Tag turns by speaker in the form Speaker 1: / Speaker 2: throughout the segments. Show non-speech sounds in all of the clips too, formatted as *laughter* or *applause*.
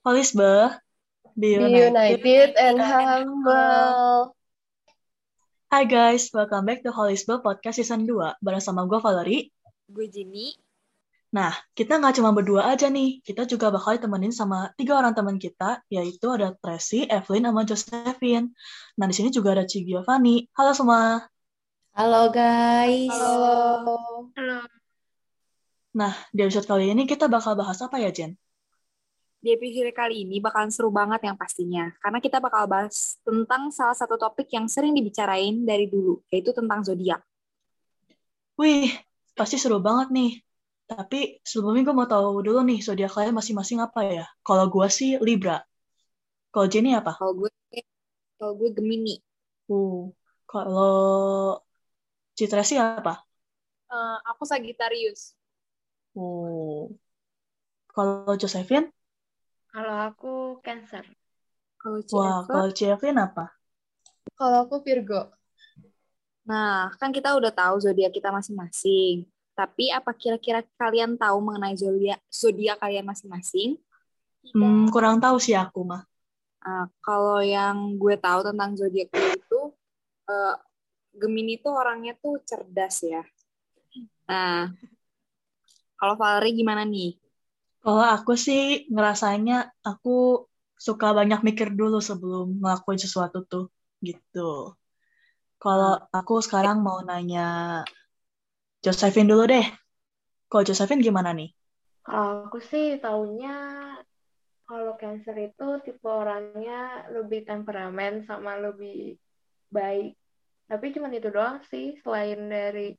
Speaker 1: Holisbe,
Speaker 2: be united, be united and humble.
Speaker 1: Hai guys, welcome back to Holisbe Podcast Season 2 bersama gue Valerie.
Speaker 3: Gue Jenny.
Speaker 1: Nah, kita nggak cuma berdua aja nih, kita juga bakal ditemenin sama tiga orang teman kita, yaitu ada Tracy, Evelyn, sama Josephine. Nah, di sini juga ada Ci Giovanni. Halo semua.
Speaker 2: Halo guys.
Speaker 3: Halo.
Speaker 1: Halo. Nah, di episode kali ini kita bakal bahas apa ya, Jen?
Speaker 3: Di episode kali ini bakalan seru banget yang pastinya, karena kita bakal bahas tentang salah satu topik yang sering dibicarain dari dulu, yaitu tentang zodiak.
Speaker 1: Wih, pasti seru banget nih. Tapi sebelumnya gue mau tahu dulu nih, zodiak kalian masing-masing apa ya? Kalau gue sih Libra. Kalau Jenny apa?
Speaker 3: Kalau gue, kalau gue Gemini.
Speaker 1: Uh, kalau Citra sih apa?
Speaker 4: Uh, aku Sagittarius.
Speaker 1: Oh. Kalau Josephine?
Speaker 5: Kalau aku Cancer.
Speaker 1: Kalau Wah, kalau apa?
Speaker 2: Kalau aku Virgo.
Speaker 3: Nah, kan kita udah tahu zodiak kita masing-masing. Tapi apa kira-kira kalian tahu mengenai zodiak zodiak kalian masing-masing?
Speaker 1: Hmm, kurang tahu sih aku mah.
Speaker 3: Nah, kalau yang gue tahu tentang zodiak itu, uh, Gemini tuh orangnya tuh cerdas ya. Nah, kalau Valerie gimana nih?
Speaker 1: Kalau aku sih ngerasanya aku suka banyak mikir dulu sebelum ngelakuin sesuatu tuh gitu. Kalau aku sekarang mau nanya Josephine dulu deh. Kalau Josephine gimana nih?
Speaker 5: Aku sih taunya kalau Cancer itu tipe orangnya lebih temperamen sama lebih baik. Tapi cuma itu doang sih selain dari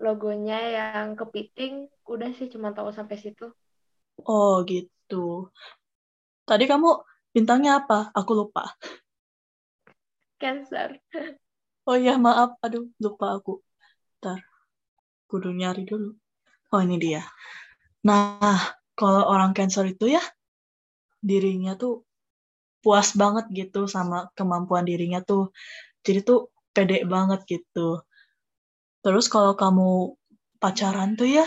Speaker 5: logonya yang kepiting udah sih cuma tahu sampai situ
Speaker 1: oh gitu. Tadi kamu bintangnya apa? Aku lupa.
Speaker 5: Cancer.
Speaker 1: Oh iya maaf. Aduh lupa aku. Ntar kudu nyari dulu. Oh ini dia. Nah kalau orang cancer itu ya dirinya tuh puas banget gitu sama kemampuan dirinya tuh. Jadi tuh pede banget gitu. Terus kalau kamu pacaran tuh ya,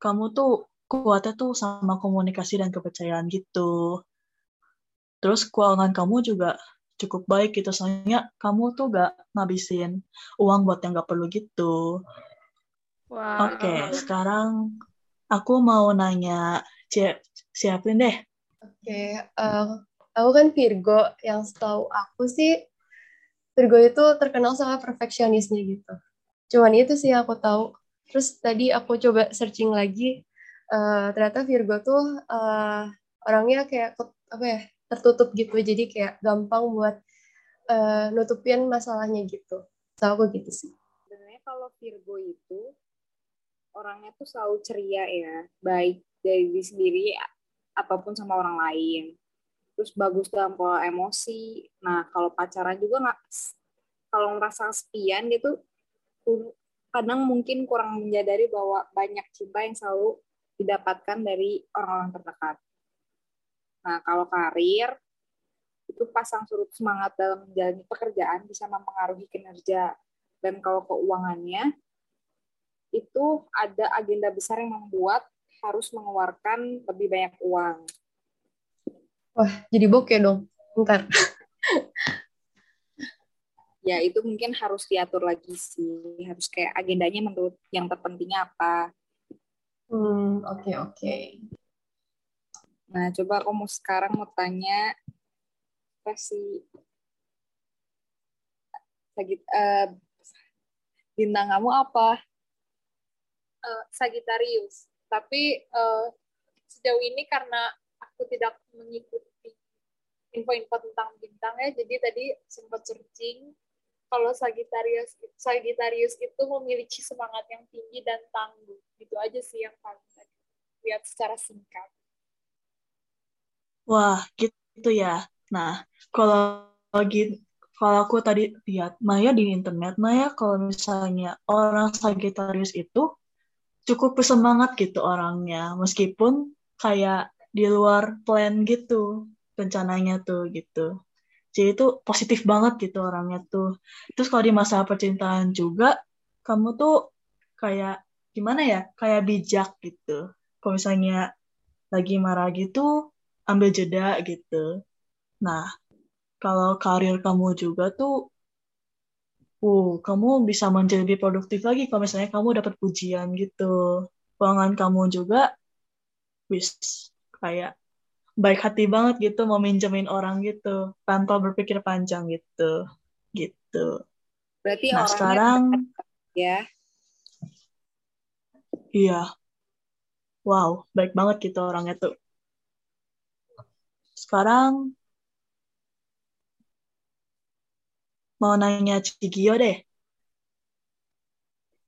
Speaker 1: kamu tuh kuatnya tuh sama komunikasi dan kepercayaan gitu. Terus keuangan kamu juga cukup baik gitu, soalnya kamu tuh gak ngabisin uang buat yang gak perlu gitu.
Speaker 5: Wow.
Speaker 1: Oke, okay, sekarang aku mau nanya siapin deh.
Speaker 2: Oke, okay, uh, aku kan Virgo, yang setahu aku sih Virgo itu terkenal sama perfeksionisnya gitu cuman itu sih aku tahu terus tadi aku coba searching lagi uh, ternyata Virgo tuh uh, orangnya kayak apa ya tertutup gitu. Jadi kayak gampang buat uh, nutupin masalahnya gitu. So aku gitu sih.
Speaker 3: Sebenarnya kalau Virgo itu orangnya tuh selalu ceria ya. Baik dari diri sendiri ataupun sama orang lain. Terus bagus dalam pola emosi. Nah kalau pacaran juga nggak kalau ngerasa sepian gitu kadang mungkin kurang menyadari bahwa banyak cinta yang selalu didapatkan dari orang-orang terdekat. Nah, kalau karir, itu pasang surut semangat dalam menjalani pekerjaan bisa mempengaruhi kinerja. Dan kalau keuangannya, itu ada agenda besar yang membuat harus mengeluarkan lebih banyak uang.
Speaker 2: Wah, jadi bokeh dong. Ntar *laughs*
Speaker 3: ya itu mungkin harus diatur lagi sih harus kayak agendanya menurut yang terpentingnya apa
Speaker 2: hmm oke okay, oke. Okay.
Speaker 3: nah coba aku mau sekarang mau tanya apa sih? Sagit, uh, bintang kamu apa?
Speaker 4: Uh, Sagittarius. Tapi uh, sejauh ini karena aku tidak mengikuti info-info tentang bintangnya jadi tadi sempat searching kalau Sagittarius Sagittarius itu memiliki semangat yang tinggi dan tangguh. Itu aja sih yang paling lihat secara singkat.
Speaker 1: Wah, gitu ya. Nah, kalau lagi kalau aku tadi lihat Maya di internet, Maya kalau misalnya orang Sagittarius itu cukup bersemangat gitu orangnya, meskipun kayak di luar plan gitu rencananya tuh gitu jadi itu positif banget gitu orangnya tuh terus kalau di masa percintaan juga kamu tuh kayak gimana ya kayak bijak gitu kalau misalnya lagi marah gitu ambil jeda gitu. Nah, kalau karir kamu juga tuh, uh, kamu bisa menjadi lebih produktif lagi kalau misalnya kamu dapat pujian gitu. Keuangan kamu juga, wis kayak baik hati banget gitu mau minjemin orang gitu tanpa berpikir panjang gitu gitu.
Speaker 3: Berarti
Speaker 1: nah
Speaker 3: orangnya
Speaker 1: sekarang
Speaker 3: ya.
Speaker 1: iya. Wow baik banget gitu orangnya tuh. Sekarang mau nanya Cigio deh.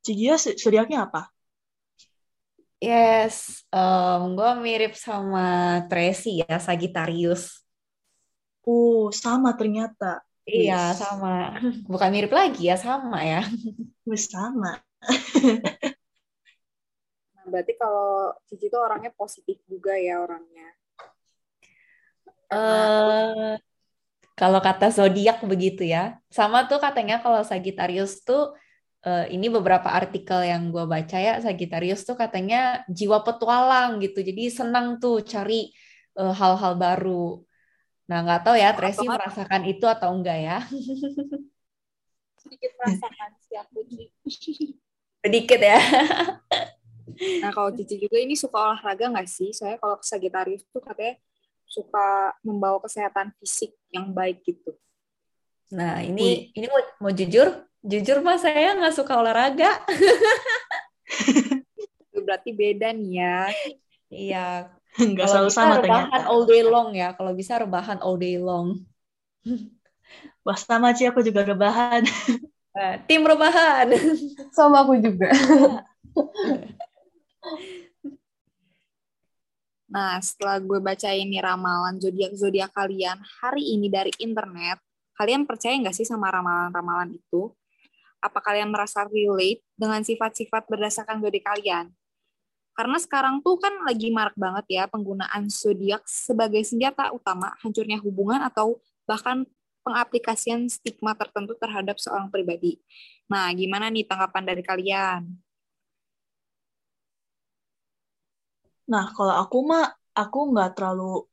Speaker 1: Cigio zodiaknya apa
Speaker 6: Yes, um, gue mirip sama Tracy ya, Sagittarius.
Speaker 1: Oh, sama ternyata.
Speaker 6: Iya, sama. *laughs* Bukan mirip lagi ya, sama ya.
Speaker 1: Wis *laughs* sama.
Speaker 3: nah, *laughs* berarti kalau Cici itu orangnya positif juga ya orangnya.
Speaker 6: Uh, kalau kata zodiak begitu ya. Sama tuh katanya kalau Sagittarius tuh uh, ini beberapa artikel yang gue baca ya Sagittarius tuh katanya jiwa petualang gitu. Jadi senang tuh cari uh, hal-hal baru. Nah nggak tahu ya Tracy merasakan itu atau enggak ya? *laughs*
Speaker 4: Sedikit merasakan sih aku *laughs*
Speaker 6: sedikit ya.
Speaker 3: Nah kalau Cici juga ini suka olahraga nggak sih? Soalnya kalau Sagittarius tuh katanya suka membawa kesehatan fisik yang baik gitu.
Speaker 6: Nah ini Wih. ini mau, mau jujur Jujur mas saya nggak suka olahraga. *laughs*
Speaker 3: Berarti beda nih ya.
Speaker 6: Iya.
Speaker 1: Nggak selalu sama
Speaker 6: rebahan all day long ya. Kalau bisa rebahan all day long.
Speaker 1: Wah sama Ci, aku juga rebahan.
Speaker 6: Nah, tim rebahan.
Speaker 2: Sama aku juga. *laughs*
Speaker 3: Nah, setelah gue baca ini ramalan zodiak-zodiak kalian hari ini dari internet, kalian percaya nggak sih sama ramalan-ramalan itu? Apa kalian merasa relate dengan sifat-sifat berdasarkan zodiak kalian? Karena sekarang tuh kan lagi marak banget ya penggunaan zodiak sebagai senjata utama hancurnya hubungan atau bahkan pengaplikasian stigma tertentu terhadap seorang pribadi. Nah, gimana nih tanggapan dari kalian?
Speaker 1: Nah, kalau aku mah, aku nggak terlalu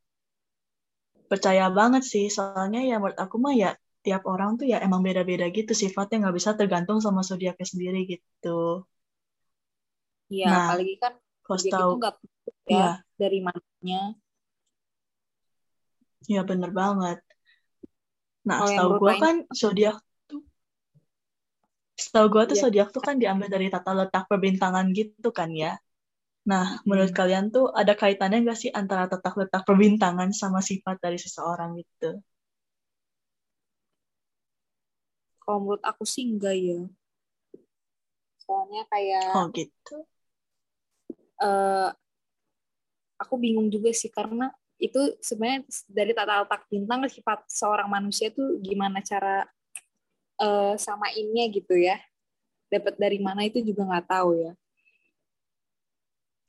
Speaker 1: percaya banget sih. Soalnya ya menurut aku mah ya tiap orang tuh ya emang beda-beda gitu sifatnya nggak bisa tergantung sama zodiaknya sendiri gitu.
Speaker 3: Iya, nah, apalagi kan kalau tahu nggak ya iya. dari mananya.
Speaker 1: Iya bener banget. Nah, oh, setahu gue kan zodiak tuh, setahu gue tuh ya. zodiak tuh kan diambil dari tata letak perbintangan gitu kan ya. Nah, hmm. menurut kalian tuh ada kaitannya nggak sih antara tata letak perbintangan sama sifat dari seseorang gitu?
Speaker 3: Kalau menurut aku sih enggak ya. Soalnya kayak
Speaker 1: Oh gitu.
Speaker 3: Uh, aku bingung juga sih karena itu sebenarnya dari tata letak bintang sifat seorang manusia tuh gimana cara uh, samainnya gitu ya. Dapat dari mana itu juga nggak tahu ya.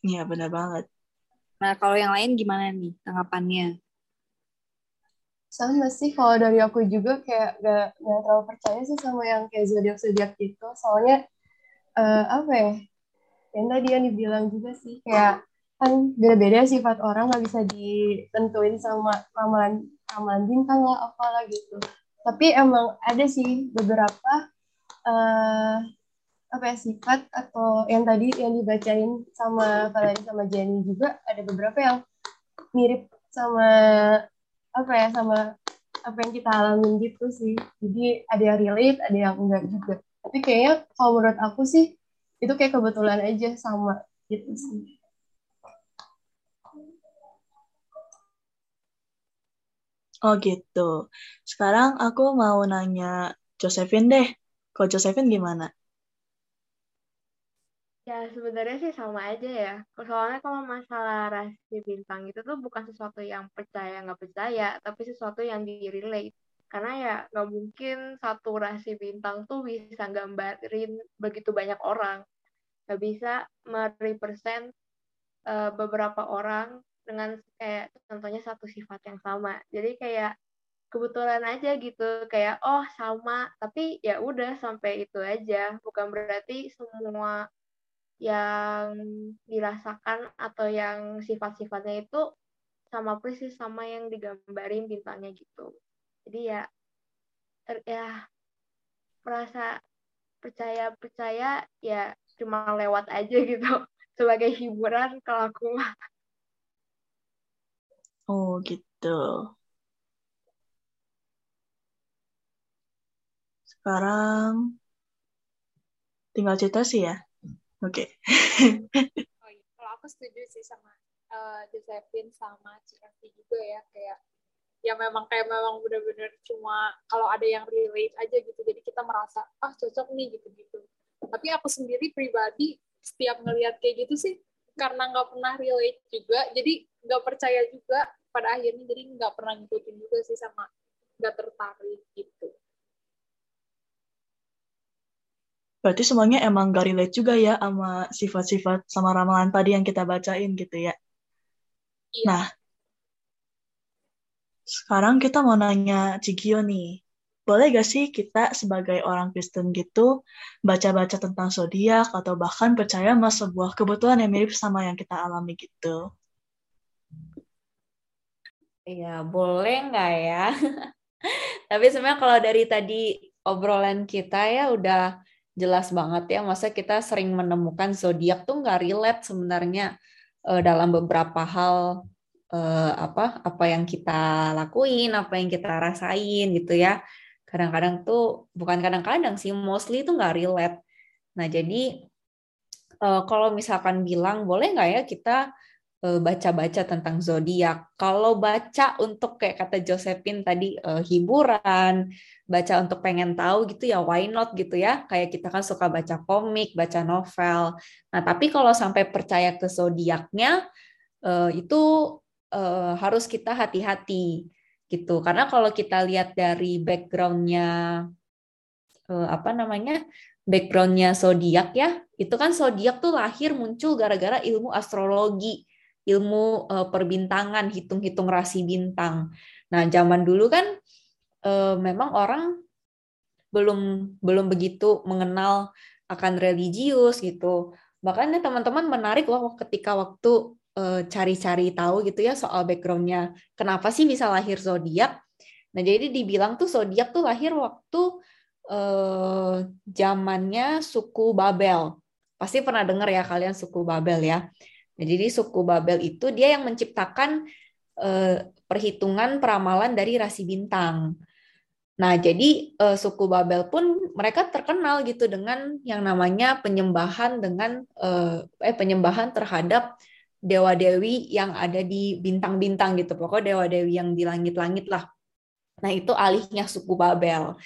Speaker 1: Iya benar banget.
Speaker 3: Nah kalau yang lain gimana nih tanggapannya?
Speaker 2: Sama sih kalau dari aku juga kayak gak, gak terlalu percaya sih sama yang kayak zodiak zodiak gitu. Soalnya uh, apa ya yang tadi yang dibilang juga sih kayak kan beda-beda sifat orang nggak bisa ditentuin sama ramalan ramalan bintang lah apalah gitu. Tapi emang ada sih beberapa uh, apa ya sifat atau yang tadi yang dibacain sama kalian sama Jenny juga ada beberapa yang mirip sama apa ya sama apa yang kita alamin gitu sih jadi ada yang relate ada yang enggak juga tapi kayaknya kalau menurut aku sih itu kayak kebetulan aja sama gitu sih
Speaker 1: Oh gitu. Sekarang aku mau nanya Josephine deh. Kok Josephine gimana?
Speaker 5: Ya sebenarnya sih sama aja ya. Soalnya kalau masalah rasi bintang itu tuh bukan sesuatu yang percaya nggak percaya, tapi sesuatu yang di-relate. Karena ya nggak mungkin satu rasi bintang tuh bisa gambarin begitu banyak orang. Nggak bisa merepresent uh, beberapa orang dengan kayak contohnya satu sifat yang sama. Jadi kayak kebetulan aja gitu kayak oh sama tapi ya udah sampai itu aja bukan berarti semua yang dirasakan atau yang sifat-sifatnya itu sama persis sama yang digambarin bintangnya gitu. Jadi ya ter, ya merasa percaya percaya ya cuma lewat aja gitu *laughs* sebagai hiburan kalau aku.
Speaker 1: Oh gitu. Sekarang tinggal cerita sih ya. Oke.
Speaker 4: Oh iya, kalau aku setuju sih sama uh, Josephine sama Cikati juga ya kayak ya memang kayak memang benar-benar cuma kalau ada yang relate aja gitu jadi kita merasa ah cocok nih gitu-gitu tapi aku sendiri pribadi setiap ngelihat kayak gitu sih karena nggak pernah relate juga jadi nggak percaya juga pada akhirnya jadi nggak pernah ngikutin juga sih sama nggak tertarik gitu
Speaker 1: Berarti semuanya emang gak relate juga ya sama sifat-sifat sama ramalan tadi yang kita bacain gitu ya.
Speaker 4: Iya.
Speaker 1: Nah, sekarang kita mau nanya Cigio nih. Boleh gak sih kita sebagai orang Kristen gitu baca-baca tentang zodiak atau bahkan percaya sama sebuah kebetulan yang mirip sama yang kita alami gitu?
Speaker 6: Iya, boleh nggak ya? *laughs* Tapi sebenarnya kalau dari tadi obrolan kita ya udah jelas banget ya. Masa kita sering menemukan zodiak tuh nggak relate sebenarnya uh, dalam beberapa hal uh, apa apa yang kita lakuin apa yang kita rasain gitu ya. Kadang-kadang tuh bukan kadang-kadang sih mostly itu nggak relate. Nah jadi uh, kalau misalkan bilang boleh nggak ya kita baca-baca tentang zodiak. Kalau baca untuk kayak kata Josephine tadi uh, hiburan, baca untuk pengen tahu gitu ya why not gitu ya. Kayak kita kan suka baca komik, baca novel. Nah, tapi kalau sampai percaya ke zodiaknya uh, itu uh, harus kita hati-hati gitu. Karena kalau kita lihat dari backgroundnya uh, apa namanya? backgroundnya zodiak ya, itu kan zodiak tuh lahir muncul gara-gara ilmu astrologi ilmu uh, perbintangan, hitung-hitung rasi bintang. Nah, zaman dulu kan uh, memang orang belum belum begitu mengenal akan religius gitu. Bahkan teman-teman menarik loh ketika waktu uh, cari-cari tahu gitu ya soal backgroundnya. Kenapa sih bisa lahir zodiak? Nah, jadi dibilang tuh zodiak tuh lahir waktu uh, zamannya suku Babel. Pasti pernah dengar ya kalian suku Babel ya. Nah, jadi suku Babel itu dia yang menciptakan eh, perhitungan peramalan dari rasi bintang. Nah, jadi eh, suku Babel pun mereka terkenal gitu dengan yang namanya penyembahan dengan eh, eh penyembahan terhadap dewa-dewi yang ada di bintang-bintang gitu. Pokoknya dewa-dewi yang di langit-langit lah. Nah, itu alihnya suku Babel.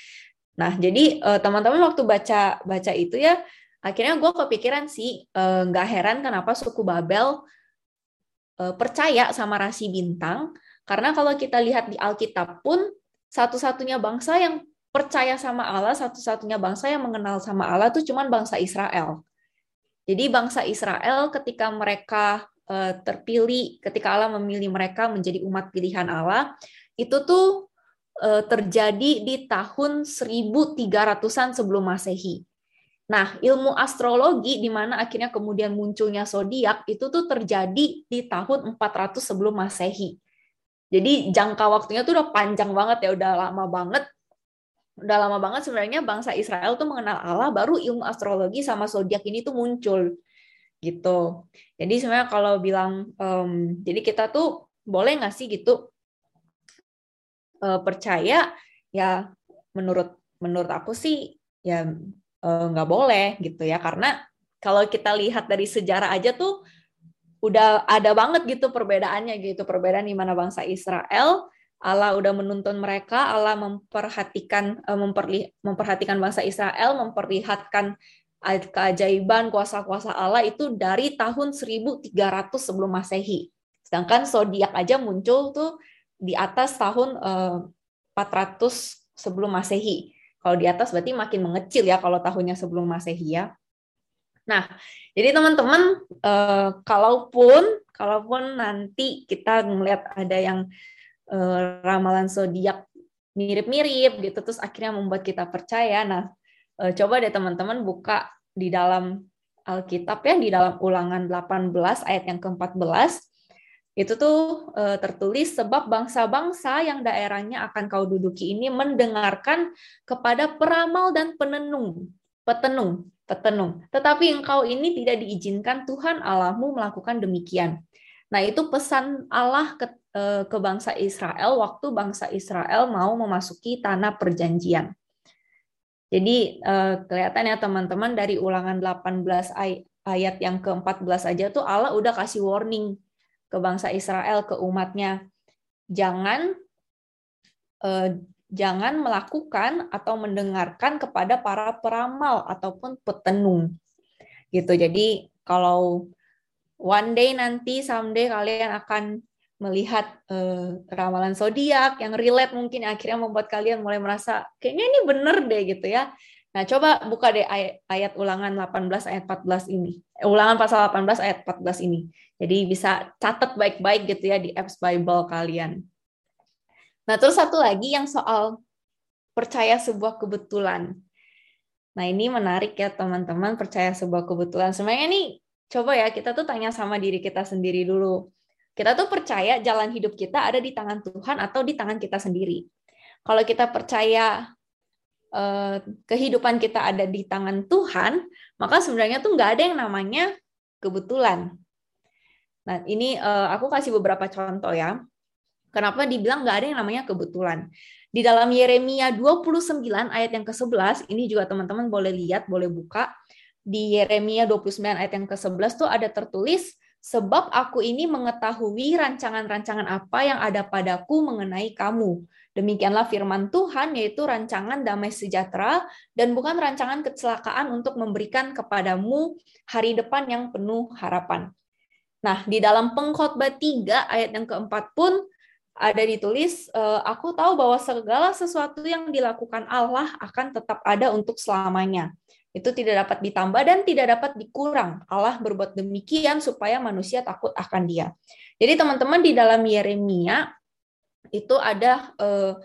Speaker 6: Nah, jadi eh, teman-teman waktu baca baca itu ya akhirnya gue kepikiran sih eh, nggak heran kenapa suku Babel eh, percaya sama rasi bintang karena kalau kita lihat di Alkitab pun satu-satunya bangsa yang percaya sama Allah satu-satunya bangsa yang mengenal sama Allah itu cuma bangsa Israel jadi bangsa Israel ketika mereka eh, terpilih ketika Allah memilih mereka menjadi umat pilihan Allah itu tuh terjadi di tahun 1300-an sebelum Masehi. Nah, ilmu astrologi di mana akhirnya kemudian munculnya zodiak itu tuh terjadi di tahun 400 sebelum Masehi. Jadi jangka waktunya tuh udah panjang banget ya, udah lama banget. Udah lama banget sebenarnya bangsa Israel tuh mengenal Allah baru ilmu astrologi sama zodiak ini tuh muncul gitu. Jadi sebenarnya kalau bilang um, jadi kita tuh boleh nggak sih gitu uh, percaya ya menurut menurut aku sih ya nggak boleh gitu ya. Karena kalau kita lihat dari sejarah aja tuh udah ada banget gitu perbedaannya gitu. Perbedaan di mana bangsa Israel Allah udah menuntun mereka Allah memperhatikan eh, memperli, memperhatikan bangsa Israel memperlihatkan keajaiban kuasa-kuasa Allah itu dari tahun 1300 sebelum Masehi. Sedangkan zodiak aja muncul tuh di atas tahun 400 eh, sebelum Masehi kalau di atas berarti makin mengecil ya kalau tahunnya sebelum Masehi ya. Nah, jadi teman-teman eh, kalaupun kalaupun nanti kita melihat ada yang eh, ramalan zodiak mirip-mirip gitu terus akhirnya membuat kita percaya. Nah, eh, coba deh teman-teman buka di dalam Alkitab ya di dalam Ulangan 18 ayat yang ke-14. Itu tuh uh, tertulis sebab bangsa-bangsa yang daerahnya akan kau duduki ini mendengarkan kepada peramal dan penenung, petenung, petenung. Tetapi engkau ini tidak diizinkan Tuhan Allahmu melakukan demikian. Nah, itu pesan Allah ke, uh, ke bangsa Israel waktu bangsa Israel mau memasuki tanah perjanjian. Jadi uh, kelihatan ya teman-teman dari ulangan 18 ay ayat yang ke-14 aja tuh Allah udah kasih warning ke bangsa Israel, ke umatnya. Jangan uh, jangan melakukan atau mendengarkan kepada para peramal ataupun petenung. Gitu. Jadi kalau one day nanti someday kalian akan melihat uh, ramalan zodiak yang relate mungkin akhirnya membuat kalian mulai merasa kayaknya ini bener deh gitu ya. Nah, coba buka deh ayat, ulangan 18 ayat 14 ini. Eh, ulangan pasal 18 ayat 14 ini. Jadi bisa catat baik-baik gitu ya di apps Bible kalian. Nah, terus satu lagi yang soal percaya sebuah kebetulan. Nah, ini menarik ya teman-teman, percaya sebuah kebetulan. Sebenarnya nih coba ya kita tuh tanya sama diri kita sendiri dulu. Kita tuh percaya jalan hidup kita ada di tangan Tuhan atau di tangan kita sendiri. Kalau kita percaya Eh, kehidupan kita ada di tangan Tuhan, maka sebenarnya tuh nggak ada yang namanya kebetulan. Nah, ini uh, aku kasih beberapa contoh ya. Kenapa dibilang nggak ada yang namanya kebetulan? Di dalam Yeremia 29 ayat yang ke-11, ini juga teman-teman boleh lihat, boleh buka. Di Yeremia 29 ayat yang ke-11 tuh ada tertulis, sebab aku ini mengetahui rancangan-rancangan apa yang ada padaku mengenai kamu, Demikianlah firman Tuhan, yaitu rancangan damai sejahtera dan bukan rancangan kecelakaan untuk memberikan kepadamu hari depan yang penuh harapan. Nah, di dalam pengkhotbah 3 ayat yang keempat pun ada ditulis, eh, aku tahu bahwa segala sesuatu yang dilakukan Allah akan tetap ada untuk selamanya. Itu tidak dapat ditambah dan tidak dapat dikurang. Allah berbuat demikian supaya manusia takut akan dia. Jadi teman-teman di dalam Yeremia itu ada uh,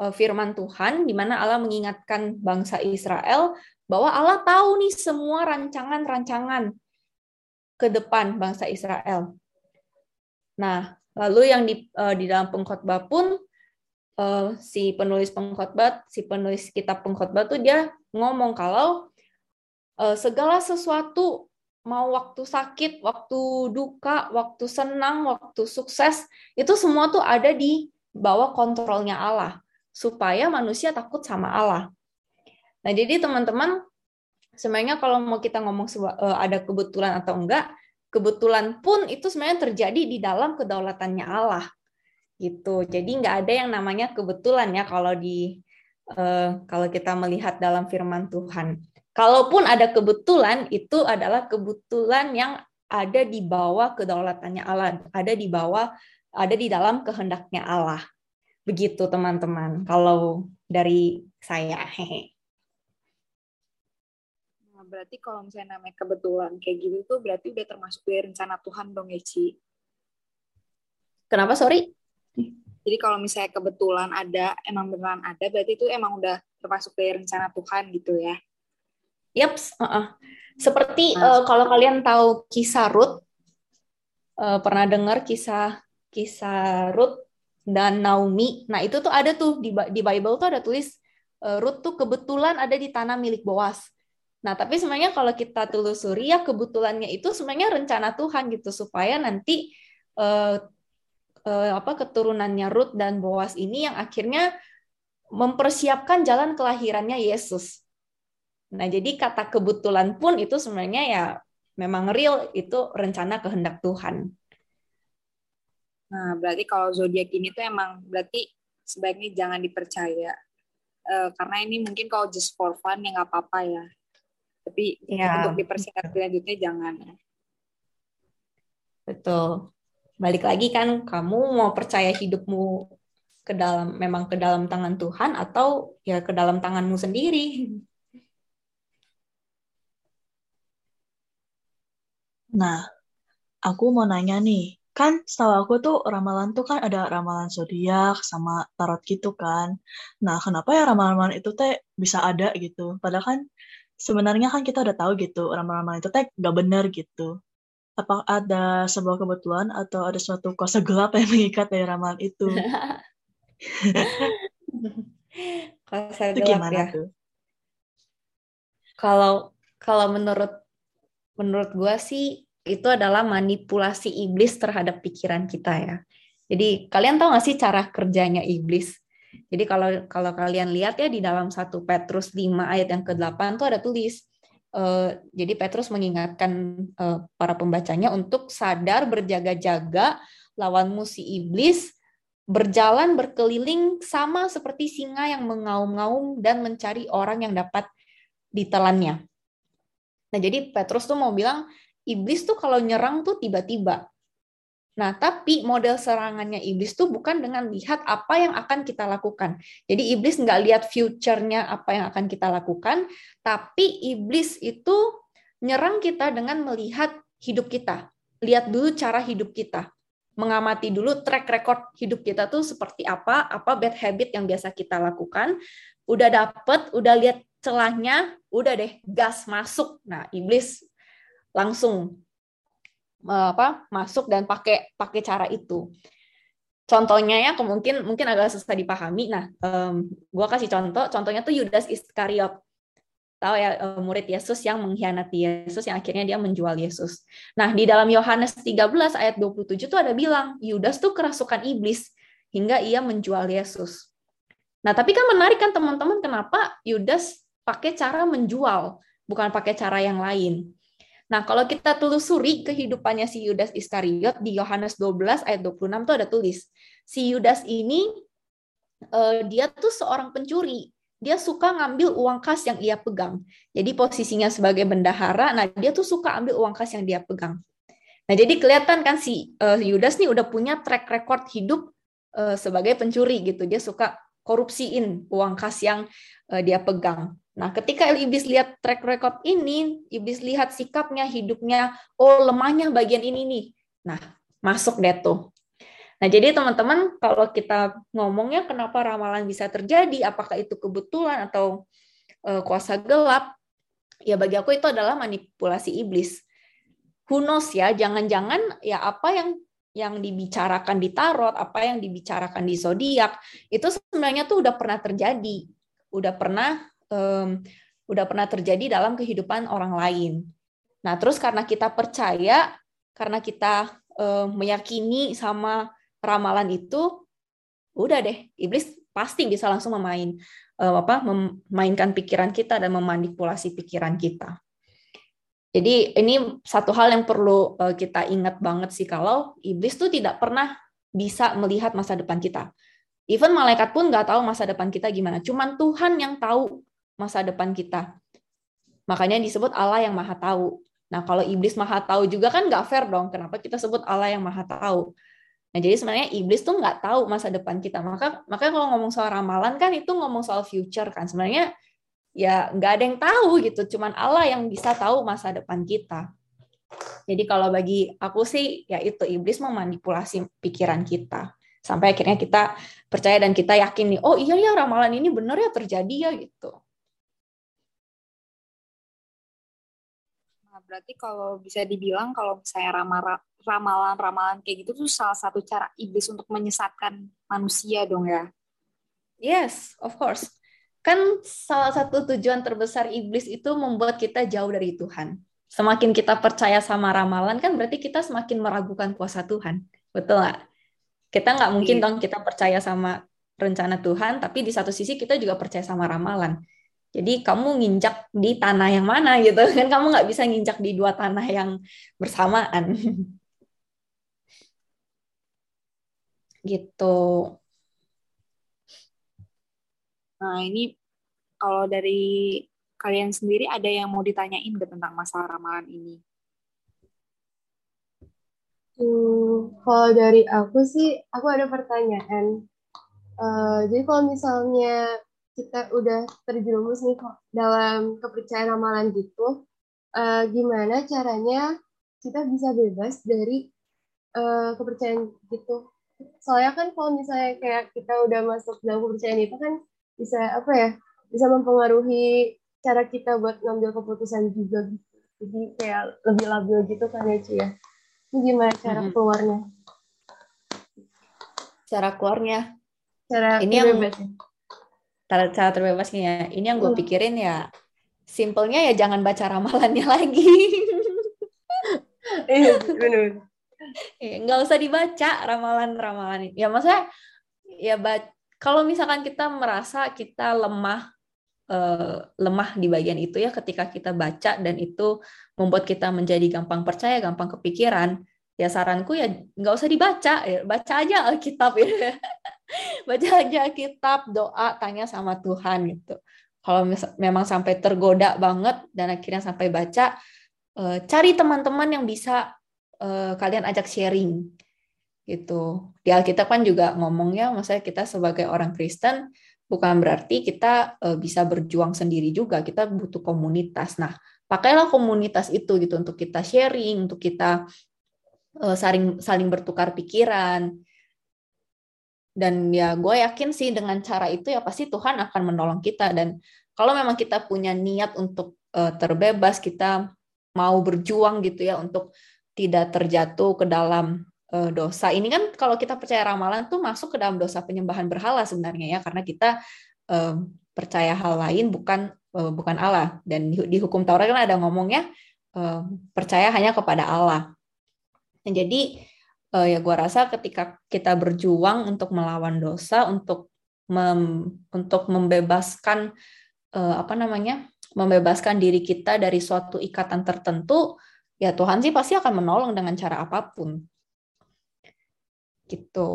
Speaker 6: uh, firman Tuhan di mana Allah mengingatkan bangsa Israel bahwa Allah tahu nih semua rancangan-rancangan ke depan bangsa Israel. Nah, lalu yang di uh, di dalam pengkhotbah pun uh, si penulis pengkhotbah, si penulis kitab pengkhotbah tuh dia ngomong kalau uh, segala sesuatu mau waktu sakit, waktu duka, waktu senang, waktu sukses, itu semua tuh ada di bawah kontrolnya Allah, supaya manusia takut sama Allah. Nah, jadi teman-teman, sebenarnya kalau mau kita ngomong eh, ada kebetulan atau enggak, kebetulan pun itu sebenarnya terjadi di dalam kedaulatannya Allah. Gitu. Jadi nggak ada yang namanya kebetulan ya kalau di eh, kalau kita melihat dalam firman Tuhan. Kalaupun ada kebetulan, itu adalah kebetulan yang ada di bawah kedaulatannya Allah, ada di bawah, ada di dalam kehendaknya Allah. Begitu teman-teman, kalau dari saya. Hehe.
Speaker 3: Nah, berarti kalau misalnya namanya kebetulan kayak gitu tuh berarti udah termasuk dari rencana Tuhan dong ya, Ci?
Speaker 6: Kenapa, sorry?
Speaker 3: Jadi kalau misalnya kebetulan ada, emang beneran ada, berarti itu emang udah termasuk dari rencana Tuhan gitu ya?
Speaker 6: Yap, uh -uh. seperti uh, kalau kalian tahu kisah Ruth, uh, pernah dengar kisah kisah Ruth dan Naomi. Nah itu tuh ada tuh di di Bible tuh ada tulis uh, Ruth tuh kebetulan ada di tanah milik Boas. Nah tapi sebenarnya kalau kita telusuri ya kebetulannya itu sebenarnya rencana Tuhan gitu supaya nanti uh, uh, apa keturunannya Ruth dan Boas ini yang akhirnya mempersiapkan jalan kelahirannya Yesus. Nah, jadi kata kebetulan pun itu sebenarnya ya memang real itu rencana kehendak Tuhan.
Speaker 3: Nah, berarti kalau zodiak ini tuh emang berarti sebaiknya jangan dipercaya. Uh, karena ini mungkin kalau just for fun ya nggak apa-apa ya. Tapi ya, untuk dipersingkat selanjutnya jangan.
Speaker 6: Betul. Balik lagi kan kamu mau percaya hidupmu ke dalam memang ke dalam tangan Tuhan atau ya ke dalam tanganmu sendiri.
Speaker 1: Nah, aku mau nanya nih, kan setahu aku tuh ramalan tuh kan ada ramalan zodiak sama tarot gitu kan. Nah, kenapa ya ramalan-ramalan itu teh bisa ada gitu? Padahal kan sebenarnya kan kita udah tahu gitu ramalan-ramalan itu teh gak bener gitu. apa ada sebuah kebetulan atau ada suatu kuasa gelap yang *laughs* mengikat dari ramalan itu? *laughs*
Speaker 6: kuasa
Speaker 1: itu
Speaker 6: gelap
Speaker 1: gimana
Speaker 6: ya.
Speaker 1: tuh?
Speaker 6: Kalau kalau menurut menurut gua sih itu adalah manipulasi iblis terhadap pikiran kita ya. Jadi kalian tahu nggak sih cara kerjanya iblis? Jadi kalau kalau kalian lihat ya di dalam satu Petrus 5 ayat yang ke-8 tuh ada tulis uh, jadi Petrus mengingatkan uh, para pembacanya untuk sadar berjaga-jaga lawan musuh iblis berjalan berkeliling sama seperti singa yang mengaum-ngaum dan mencari orang yang dapat ditelannya. Nah, jadi Petrus tuh mau bilang iblis tuh kalau nyerang tuh tiba-tiba. Nah, tapi model serangannya iblis tuh bukan dengan lihat apa yang akan kita lakukan. Jadi iblis nggak lihat future-nya apa yang akan kita lakukan, tapi iblis itu nyerang kita dengan melihat hidup kita. Lihat dulu cara hidup kita. Mengamati dulu track record hidup kita tuh seperti apa, apa bad habit yang biasa kita lakukan. Udah dapet, udah lihat celahnya, udah deh gas masuk. Nah, iblis langsung apa masuk dan pakai pakai cara itu. Contohnya ya mungkin mungkin agak susah dipahami. Nah, um, gua kasih contoh. Contohnya tuh Yudas Iskariot. Tahu ya murid Yesus yang mengkhianati Yesus yang akhirnya dia menjual Yesus. Nah, di dalam Yohanes 13 ayat 27 tuh ada bilang Yudas tuh kerasukan iblis hingga ia menjual Yesus. Nah, tapi kan menarik kan teman-teman kenapa Yudas pakai cara menjual, bukan pakai cara yang lain. Nah, kalau kita telusuri kehidupannya si Yudas Iskariot di Yohanes 12 ayat 26 tuh ada tulis, si Yudas ini uh, dia tuh seorang pencuri. Dia suka ngambil uang kas yang ia pegang. Jadi posisinya sebagai bendahara, nah dia tuh suka ambil uang kas yang dia pegang. Nah, jadi kelihatan kan si uh, Yudas nih udah punya track record hidup uh, sebagai pencuri gitu. Dia suka korupsiin uang kas yang uh, dia pegang. Nah, ketika iblis lihat track record ini, iblis lihat sikapnya, hidupnya, oh lemahnya bagian ini nih. Nah, masuk deh tuh. Nah, jadi teman-teman, kalau kita ngomongnya kenapa ramalan bisa terjadi, apakah itu kebetulan atau uh, kuasa gelap, ya bagi aku itu adalah manipulasi iblis. Who knows ya, jangan-jangan ya apa yang yang dibicarakan di tarot, apa yang dibicarakan di zodiak, itu sebenarnya tuh udah pernah terjadi. Udah pernah um, udah pernah terjadi dalam kehidupan orang lain. Nah, terus karena kita percaya, karena kita um, meyakini sama ramalan itu, udah deh, iblis pasti bisa langsung memain um, apa memainkan pikiran kita dan memanipulasi pikiran kita. Jadi ini satu hal yang perlu uh, kita ingat banget sih kalau iblis tuh tidak pernah bisa melihat masa depan kita. Even malaikat pun nggak tahu masa depan kita gimana. Cuman Tuhan yang tahu masa depan kita. Makanya disebut Allah yang maha tahu. Nah, kalau iblis maha tahu juga kan nggak fair dong. Kenapa kita sebut Allah yang maha tahu? Nah, jadi sebenarnya iblis tuh nggak tahu masa depan kita. Maka makanya kalau ngomong soal ramalan kan itu ngomong soal future kan. Sebenarnya ya nggak ada yang tahu gitu. Cuman Allah yang bisa tahu masa depan kita. Jadi kalau bagi aku sih ya itu iblis memanipulasi pikiran kita sampai akhirnya kita percaya dan kita yakin nih oh iya ya ramalan ini benar ya terjadi ya gitu.
Speaker 3: Berarti kalau bisa dibilang kalau misalnya ramalan-ramalan kayak gitu tuh salah satu cara iblis untuk menyesatkan manusia dong ya.
Speaker 6: Yes, of course. Kan salah satu tujuan terbesar iblis itu membuat kita jauh dari Tuhan. Semakin kita percaya sama ramalan kan berarti kita semakin meragukan kuasa Tuhan. Betul nggak? Kita nggak mungkin iya. dong kita percaya sama rencana Tuhan, tapi di satu sisi kita juga percaya sama ramalan. Jadi kamu nginjak di tanah yang mana gitu *laughs* kan kamu nggak bisa nginjak di dua tanah yang bersamaan. *laughs* gitu.
Speaker 3: Nah ini kalau dari kalian sendiri ada yang mau ditanyain gak tentang masalah ramalan ini?
Speaker 2: Hmm, kalau dari aku sih, aku ada pertanyaan. Uh, jadi kalau misalnya kita udah terjerumus nih kok dalam kepercayaan ramalan gitu, uh, gimana caranya kita bisa bebas dari uh, kepercayaan gitu? Soalnya kan kalau misalnya kayak kita udah masuk dalam kepercayaan itu kan bisa apa ya? Bisa mempengaruhi cara kita buat ngambil keputusan juga gitu. jadi kayak lebih labil gitu kan ya Ci ya ini gimana cara keluarnya
Speaker 6: Cara keluarnya,
Speaker 2: cara
Speaker 6: Ini yang- cara, cara terbebasnya ya. Ini yang gue pikirin ya, simpelnya ya jangan baca ramalannya *laughs* lagi.
Speaker 2: iya benar
Speaker 6: Ya, nggak usah dibaca ramalan-ramalan ini. Ya maksudnya ya kalau misalkan kita merasa kita lemah eh, lemah di bagian itu ya ketika kita baca dan itu membuat kita menjadi gampang percaya, gampang kepikiran, ya saranku ya nggak usah dibaca, ya baca aja Alkitab *laughs* ya. *laughs* baca aja Alkitab, doa, tanya sama Tuhan gitu. Kalau memang sampai tergoda banget dan akhirnya sampai baca, eh, cari teman-teman yang bisa eh, kalian ajak sharing gitu. Di Alkitab kan juga ngomongnya, maksudnya kita sebagai orang Kristen bukan berarti kita eh, bisa berjuang sendiri juga. Kita butuh komunitas. Nah, pakailah komunitas itu gitu untuk kita sharing, untuk kita saling saling bertukar pikiran. Dan ya gue yakin sih dengan cara itu ya pasti Tuhan akan menolong kita dan kalau memang kita punya niat untuk eh, terbebas, kita mau berjuang gitu ya untuk tidak terjatuh ke dalam eh, dosa. Ini kan kalau kita percaya ramalan tuh masuk ke dalam dosa penyembahan berhala sebenarnya ya karena kita eh, percaya hal lain bukan eh, bukan Allah dan di, di hukum Taurat kan ada ngomongnya eh, percaya hanya kepada Allah. Nah, jadi eh, ya gua rasa ketika kita berjuang untuk melawan dosa untuk mem- untuk membebaskan eh, apa namanya membebaskan diri kita dari suatu ikatan tertentu ya Tuhan sih pasti akan menolong dengan cara apa pun. Gitu.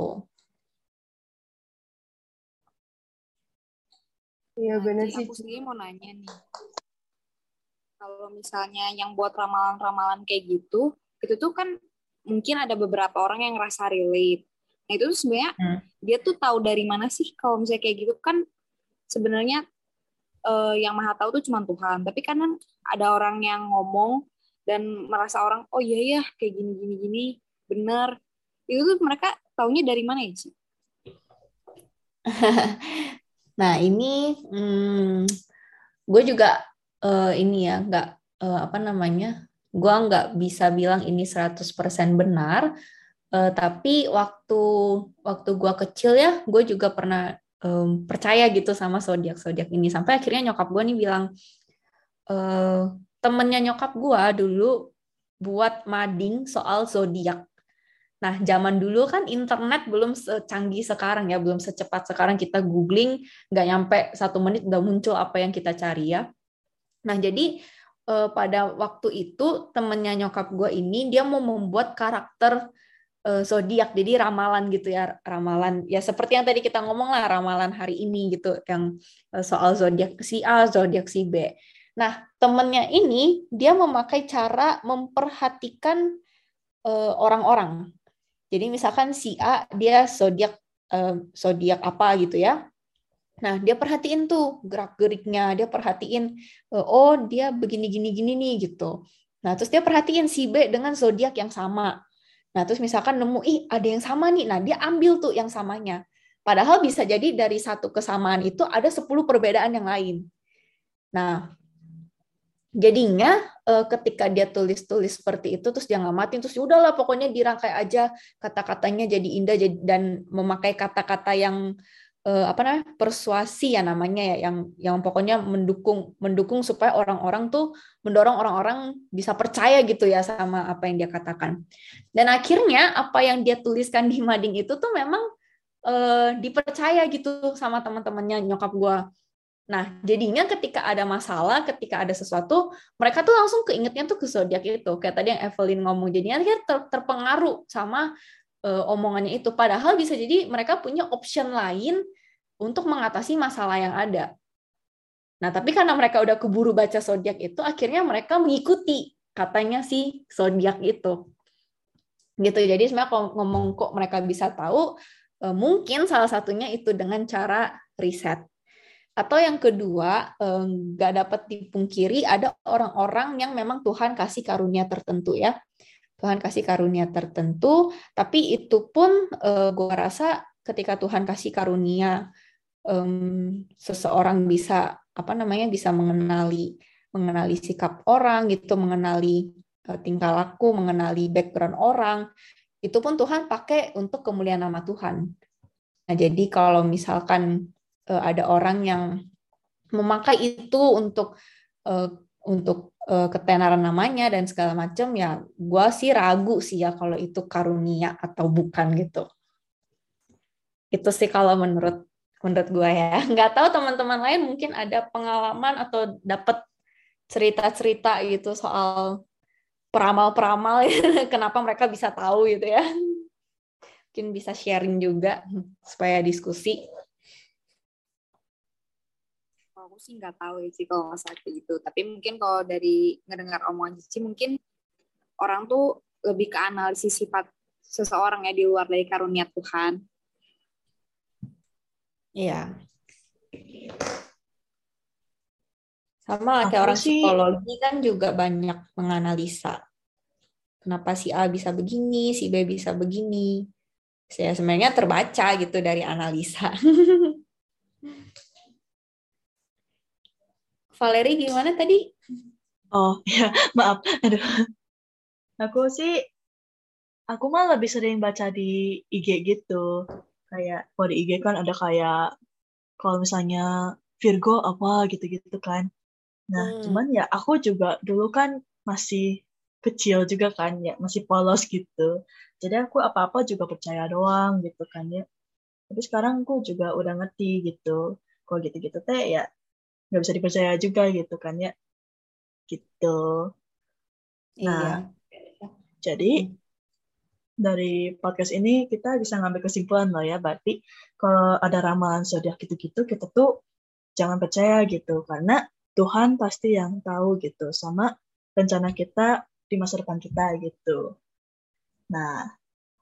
Speaker 2: iya
Speaker 3: Nah,
Speaker 2: benar sih
Speaker 3: aku sendiri mau nanya nih. Kalau misalnya yang buat ramalan-ramalan kayak gitu, itu tuh kan mungkin ada beberapa orang yang ngerasa relate. Nah itu tuh sebenarnya
Speaker 6: Hmm.
Speaker 3: dia tuh tahu dari mana sih kalau misalnya kayak gitu kan sebenarnya eh, yang maha tahu tuh cuma Tuhan. Tapi kan ada orang yang ngomong dan merasa orang oh iya ya kayak gini gini gini bener. Itu tuh mereka taunya dari mana ya sih? *laughs*
Speaker 6: Nah, ini hmm, gue juga eh, ini ya, nggak eh, apa namanya, gue nggak bisa bilang ini 100% benar, eh, tapi waktu waktu gue kecil ya, gue juga pernah em, percaya gitu sama zodiak-zodiak ini, sampai akhirnya nyokap gue nih bilang, eh, temennya nyokap gue dulu buat mading soal zodiak. Nah, zaman dulu kan internet belum secanggih sekarang ya, belum secepat sekarang kita googling, nggak nyampe satu menit udah muncul apa yang kita cari ya. Nah, jadi eh, pada waktu itu temennya nyokap gue ini dia mau membuat karakter eh, zodiak, jadi ramalan gitu ya, ramalan ya seperti yang tadi kita ngomong lah, ramalan hari ini gitu, yang eh, soal zodiak si A, zodiak si B. Nah, temennya ini dia memakai cara memperhatikan eh, orang-orang. Jadi misalkan si A dia zodiak eh, zodiak apa gitu ya. Nah, dia perhatiin tuh gerak-geriknya, dia perhatiin eh, oh dia begini gini gini nih gitu. Nah, terus dia perhatiin si B dengan zodiak yang sama. Nah, terus misalkan nemu ih ada yang sama nih. Nah, dia ambil tuh yang samanya. Padahal bisa jadi dari satu kesamaan itu ada 10 perbedaan yang lain. Nah, jadinya eh, ketika dia tulis-tulis seperti itu terus dia ngamatin terus ya udahlah pokoknya dirangkai aja kata-katanya jadi indah dan memakai kata-kata yang eh, apa namanya persuasi ya namanya ya yang yang pokoknya mendukung mendukung supaya orang-orang tuh mendorong orang-orang bisa percaya gitu ya sama apa yang dia katakan. Dan akhirnya apa yang dia tuliskan di mading itu tuh memang eh, dipercaya gitu sama teman-temannya nyokap gua. Nah, jadinya ketika ada masalah, ketika ada sesuatu, mereka tuh langsung keingetnya tuh ke zodiak itu. Kayak tadi yang Evelyn ngomong, jadinya dia ter- terpengaruh sama eh, omongannya itu. Padahal bisa jadi mereka punya option lain untuk mengatasi masalah yang ada. Nah, tapi karena mereka udah keburu baca zodiak itu, akhirnya mereka mengikuti katanya si zodiak itu. Gitu. Jadi sebenarnya kalau ngomong kok mereka bisa tahu, eh, mungkin salah satunya itu dengan cara riset. Atau yang kedua, eh, nggak dapat dipungkiri ada orang-orang yang memang Tuhan kasih karunia tertentu ya. Tuhan kasih karunia tertentu, tapi itu pun eh, gue rasa ketika Tuhan kasih karunia em, seseorang bisa apa namanya bisa mengenali mengenali sikap orang gitu, mengenali uh, tingkah laku, mengenali background orang. Itu pun Tuhan pakai untuk kemuliaan nama Tuhan. Nah, jadi kalau misalkan uh, ada orang yang memakai itu untuk uh, untuk uh, ketenaran namanya dan segala macam ya gue sih ragu sih ya kalau itu karunia atau bukan gitu. Itu sih kalau menurut menurut gue ya. *laughs* Nggak tahu teman-teman lain mungkin ada pengalaman atau dapat cerita-cerita gitu soal peramal-peramal *laughs* kenapa mereka bisa tahu gitu ya. Mungkin bisa sharing juga supaya diskusi
Speaker 3: aku sih nggak tahu sih kalau masalah kayak gitu tapi mungkin kalau dari ngedengar omongan Cici mungkin orang tuh lebih ke analisis sifat seseorang ya di luar dari karunia Tuhan
Speaker 6: Iya. Sama kayak orang sih, psikologi kan juga banyak menganalisa. Kenapa si A bisa begini, si B bisa begini. Saya sebenarnya terbaca gitu dari analisa. *laughs* Valeri gimana tadi?
Speaker 1: Oh *laughs* ya maaf, aduh. Aku sih, aku mah lebih sering baca di IG gitu kayak kalau di IG kan ada kayak kalau misalnya Virgo apa gitu-gitu kan. Nah, hmm. cuman ya aku juga dulu kan masih kecil juga kan ya, masih polos gitu. Jadi aku apa-apa juga percaya doang gitu kan ya. Tapi sekarang aku juga udah ngerti gitu. Kalau gitu-gitu teh ya nggak bisa dipercaya juga gitu kan ya. Gitu. Nah, iya. jadi dari podcast ini kita bisa ngambil kesimpulan loh ya. Berarti kalau ada ramalan zodiak gitu-gitu kita tuh jangan percaya gitu karena Tuhan pasti yang tahu gitu sama rencana kita di masa depan kita gitu. Nah,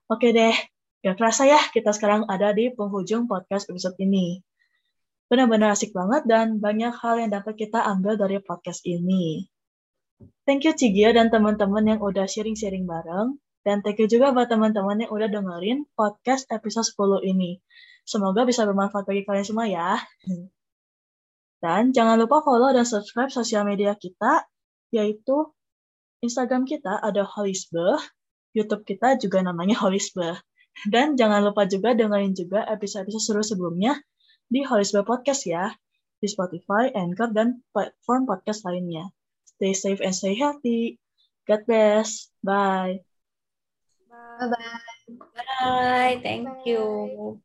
Speaker 1: oke okay deh. Gak kerasa ya kita sekarang ada di penghujung podcast episode ini. Benar-benar asik banget dan banyak hal yang dapat kita ambil dari podcast ini. Thank you Cigio dan teman-teman yang udah sharing-sharing bareng. Dan thank you juga buat teman-teman yang udah dengerin podcast episode 10 ini. Semoga bisa bermanfaat bagi kalian semua ya. Dan jangan lupa follow dan subscribe sosial media kita, yaitu Instagram kita ada Holisbe, YouTube kita juga namanya Holisbe. Dan jangan lupa juga dengerin juga episode-episode seru sebelumnya di Holisbe Podcast ya, di Spotify, Anchor, dan platform podcast lainnya. Stay safe and stay healthy. God bless. Bye.
Speaker 2: Bye-bye.
Speaker 6: Bye. Thank Bye. you.